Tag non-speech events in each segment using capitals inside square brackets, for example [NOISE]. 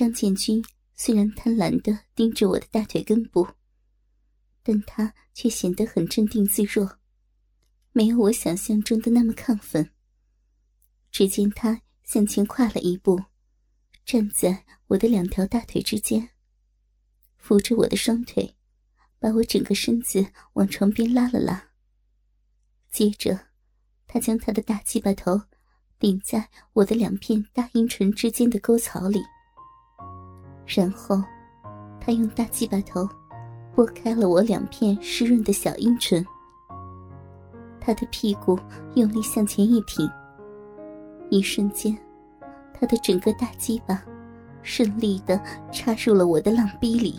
张建军虽然贪婪的盯着我的大腿根部，但他却显得很镇定自若，没有我想象中的那么亢奋。只见他向前跨了一步，站在我的两条大腿之间，扶着我的双腿，把我整个身子往床边拉了拉。接着，他将他的大鸡巴头顶在我的两片大阴唇之间的沟槽里，然后，他用大鸡巴头拨开了我两片湿润的小阴唇。他的屁股用力向前一挺。一瞬间，他的整个大鸡巴顺利的插入了我的浪逼里。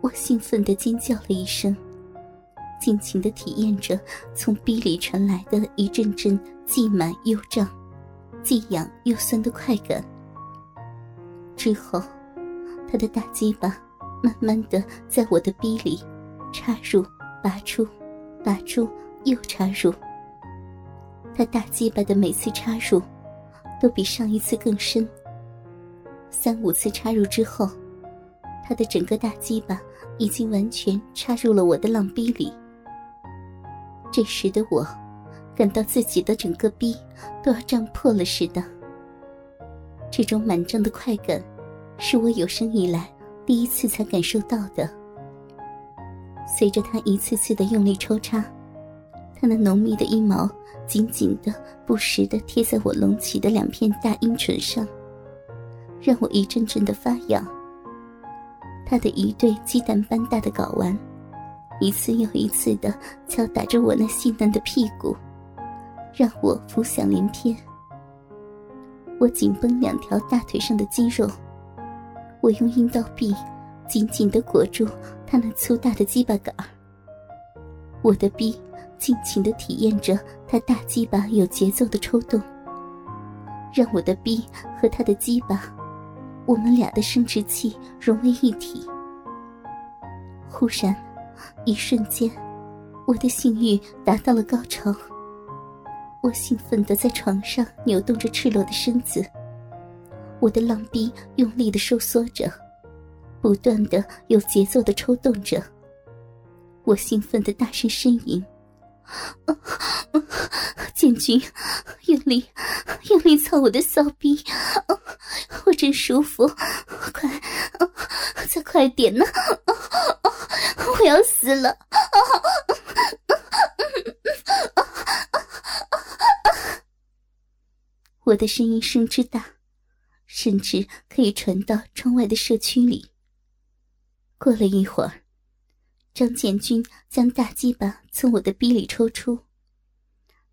我兴奋的尖叫了一声，尽情的体验着从逼里传来的一阵阵既满又胀、既痒又酸的快感。之后，他的大鸡巴慢慢的在我的逼里插入、拔出、拔出又插入。他大鸡巴的每次插入，都比上一次更深。三五次插入之后，他的整个大鸡巴已经完全插入了我的浪逼里。这时的我，感到自己的整个逼都要胀破了似的。这种满胀的快感，是我有生以来第一次才感受到的。随着他一次次的用力抽插，他那浓密的阴毛。紧紧的、不时的贴在我隆起的两片大阴唇上，让我一阵阵的发痒。他的一对鸡蛋般大的睾丸，一次又一次的敲打着我那细嫩的屁股，让我浮想联翩。我紧绷两条大腿上的肌肉，我用阴道壁紧紧的裹住他那粗大的鸡巴杆儿。我的逼。尽情的体验着他大鸡巴有节奏的抽动，让我的逼和他的鸡巴，我们俩的生殖器融为一体。忽然，一瞬间，我的性欲达到了高潮。我兴奋的在床上扭动着赤裸的身子，我的浪逼用力的收缩着，不断的有节奏的抽动着。我兴奋的大声呻吟。建军，用力，用力操我的骚逼，我真舒服，快，再快点呢！我要死了！我的声音声之大，甚至可以传到窗外的社区里。过了一会儿。张建军将大鸡巴从我的逼里抽出，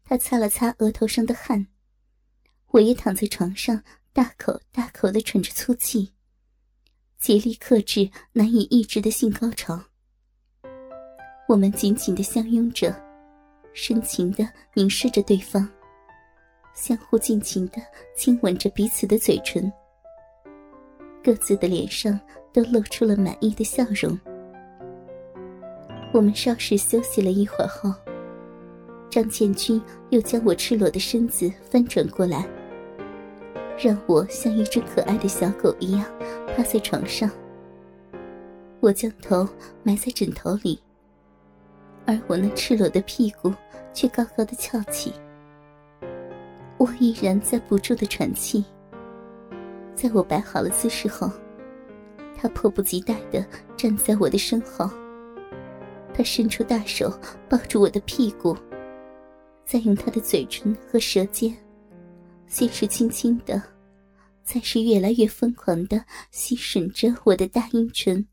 他擦了擦额头上的汗，我也躺在床上，大口大口的喘着粗气，竭力克制难以抑制的性高潮。我们紧紧的相拥着，深情的凝视着对方，相互尽情的亲吻着彼此的嘴唇，各自的脸上都露出了满意的笑容。我们稍事休息了一会儿后，张建军又将我赤裸的身子翻转过来，让我像一只可爱的小狗一样趴在床上。我将头埋在枕头里，而我那赤裸的屁股却高高的翘起。我依然在不住的喘气。在我摆好了姿势后，他迫不及待地站在我的身后。他伸出大手抱住我的屁股，再用他的嘴唇和舌尖，先是轻轻的，再是越来越疯狂的吸吮着我的大阴唇、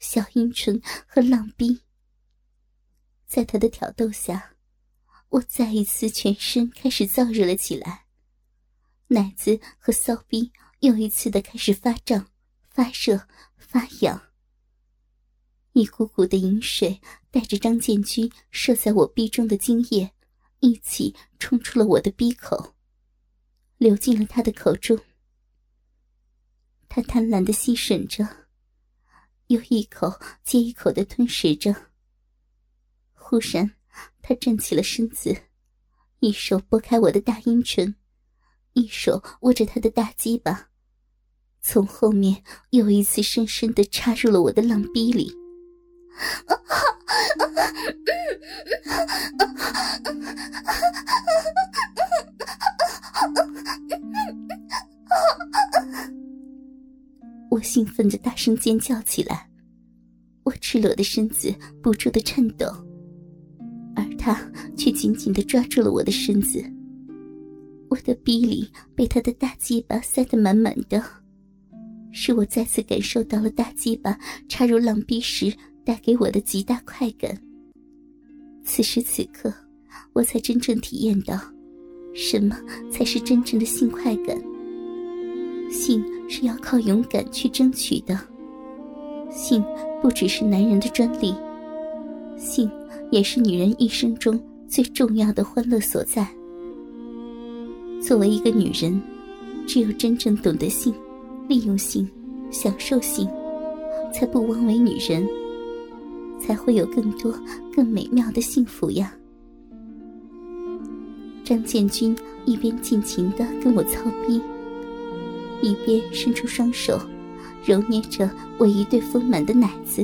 小阴唇和浪逼。在他的挑逗下，我再一次全身开始燥热了起来，奶子和骚逼又一次的开始发胀、发热、发痒。一股股的饮水带着张建军射在我逼中的精液，一起冲出了我的逼口，流进了他的口中。他贪婪的吸吮着，又一口接一口的吞食着。忽然，他站起了身子，一手拨开我的大阴唇，一手握着他的大鸡巴，从后面又一次深深的插入了我的浪逼里。我兴奋的大声尖叫起来，我赤裸的身子不住的颤抖，而他却紧紧的抓住了我的身子。我的逼里被他的大鸡巴塞得满满的，是我再次感受到了大鸡巴插入浪逼时带给我的极大快感。此时此刻，我才真正体验到，什么才是真正的性快感。性是要靠勇敢去争取的，性不只是男人的专利，性也是女人一生中最重要的欢乐所在。作为一个女人，只有真正懂得性、利用性、享受性，才不枉为女人，才会有更多更美妙的幸福呀！张建军一边尽情的跟我操逼，一边伸出双手揉捏着我一对丰满的奶子。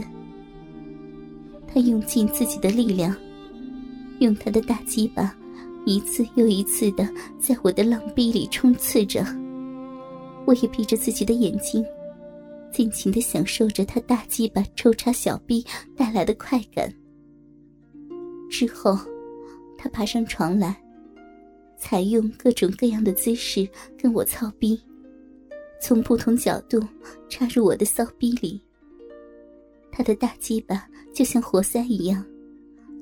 他用尽自己的力量，用他的大鸡巴。一次又一次的在我的浪逼里冲刺着，我也闭着自己的眼睛，尽情的享受着他大鸡巴抽插小臂带来的快感。之后，他爬上床来，采用各种各样的姿势跟我操逼，从不同角度插入我的骚逼里。他的大鸡巴就像活塞一样，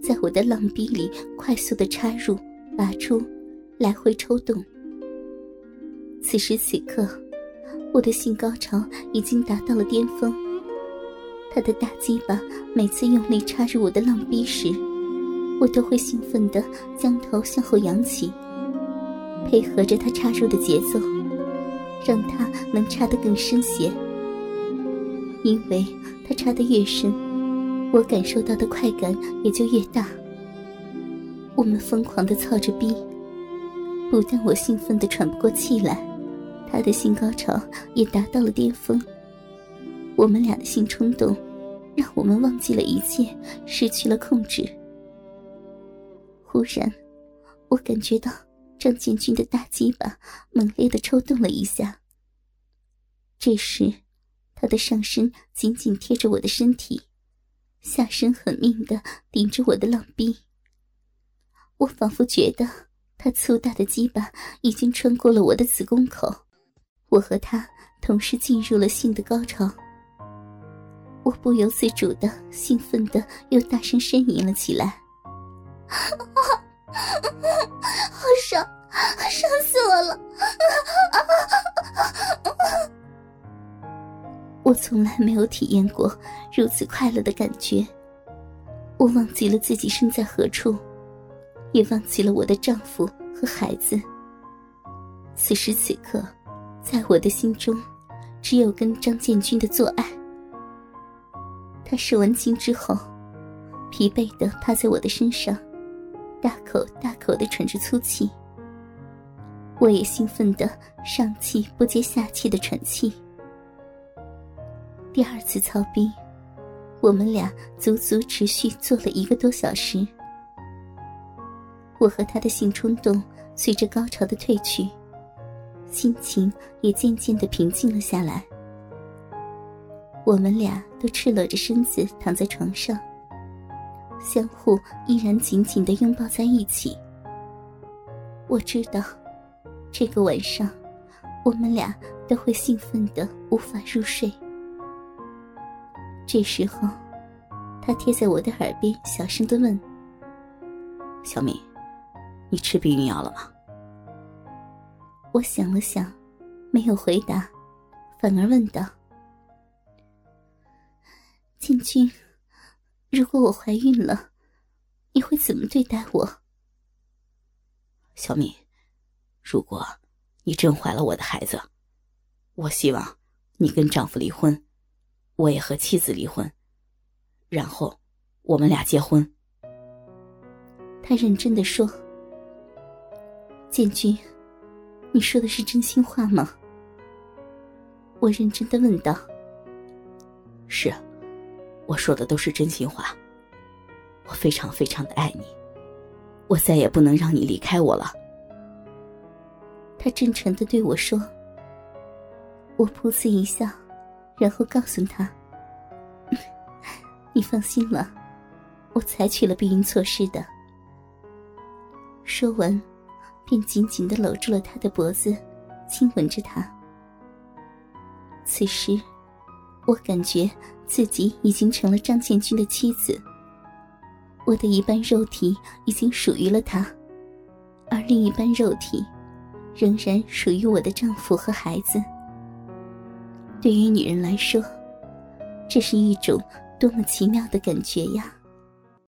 在我的浪逼里快速的插入。拔出，来回抽动。此时此刻，我的性高潮已经达到了巅峰。他的大鸡巴每次用力插入我的浪逼时，我都会兴奋地将头向后扬起，配合着他插入的节奏，让他能插得更深些。因为他插得越深，我感受到的快感也就越大。我们疯狂的操着逼，不但我兴奋的喘不过气来，他的性高潮也达到了巅峰。我们俩的性冲动，让我们忘记了一切，失去了控制。忽然，我感觉到张建军的大鸡巴猛烈的抽动了一下。这时，他的上身紧紧贴着我的身体，下身狠命的顶着我的浪逼。我仿佛觉得他粗大的鸡巴已经穿过了我的子宫口，我和他同时进入了性的高潮。我不由自主的兴奋的又大声呻吟了起来：“ [LAUGHS] 好爽，爽死我了！” [LAUGHS] 我从来没有体验过如此快乐的感觉，我忘记了自己身在何处。也忘记了我的丈夫和孩子。此时此刻，在我的心中，只有跟张建军的做爱。他射完精之后，疲惫的趴在我的身上，大口大口的喘着粗气。我也兴奋的上气不接下气的喘气。第二次操逼，我们俩足足持续做了一个多小时。我和他的性冲动随着高潮的褪去，心情也渐渐的平静了下来。我们俩都赤裸着身子躺在床上，相互依然紧紧的拥抱在一起。我知道，这个晚上，我们俩都会兴奋的无法入睡。这时候，他贴在我的耳边小声的问：“小敏。”你吃避孕药了吗？我想了想，没有回答，反而问道：“建军，如果我怀孕了，你会怎么对待我？”小敏，如果你真怀了我的孩子，我希望你跟丈夫离婚，我也和妻子离婚，然后我们俩结婚。他认真的说。建军，你说的是真心话吗？我认真的问道：“是，我说的都是真心话。我非常非常的爱你，我再也不能让你离开我了。”他真诚的对我说。我噗呲一笑，然后告诉他：“ [LAUGHS] 你放心了，我采取了避孕措施的。”说完，便紧紧的搂住了他的脖子，亲吻着他。此时，我感觉自己已经成了张建军的妻子，我的一半肉体已经属于了他，而另一半肉体仍然属于我的丈夫和孩子。对于女人来说，这是一种多么奇妙的感觉呀！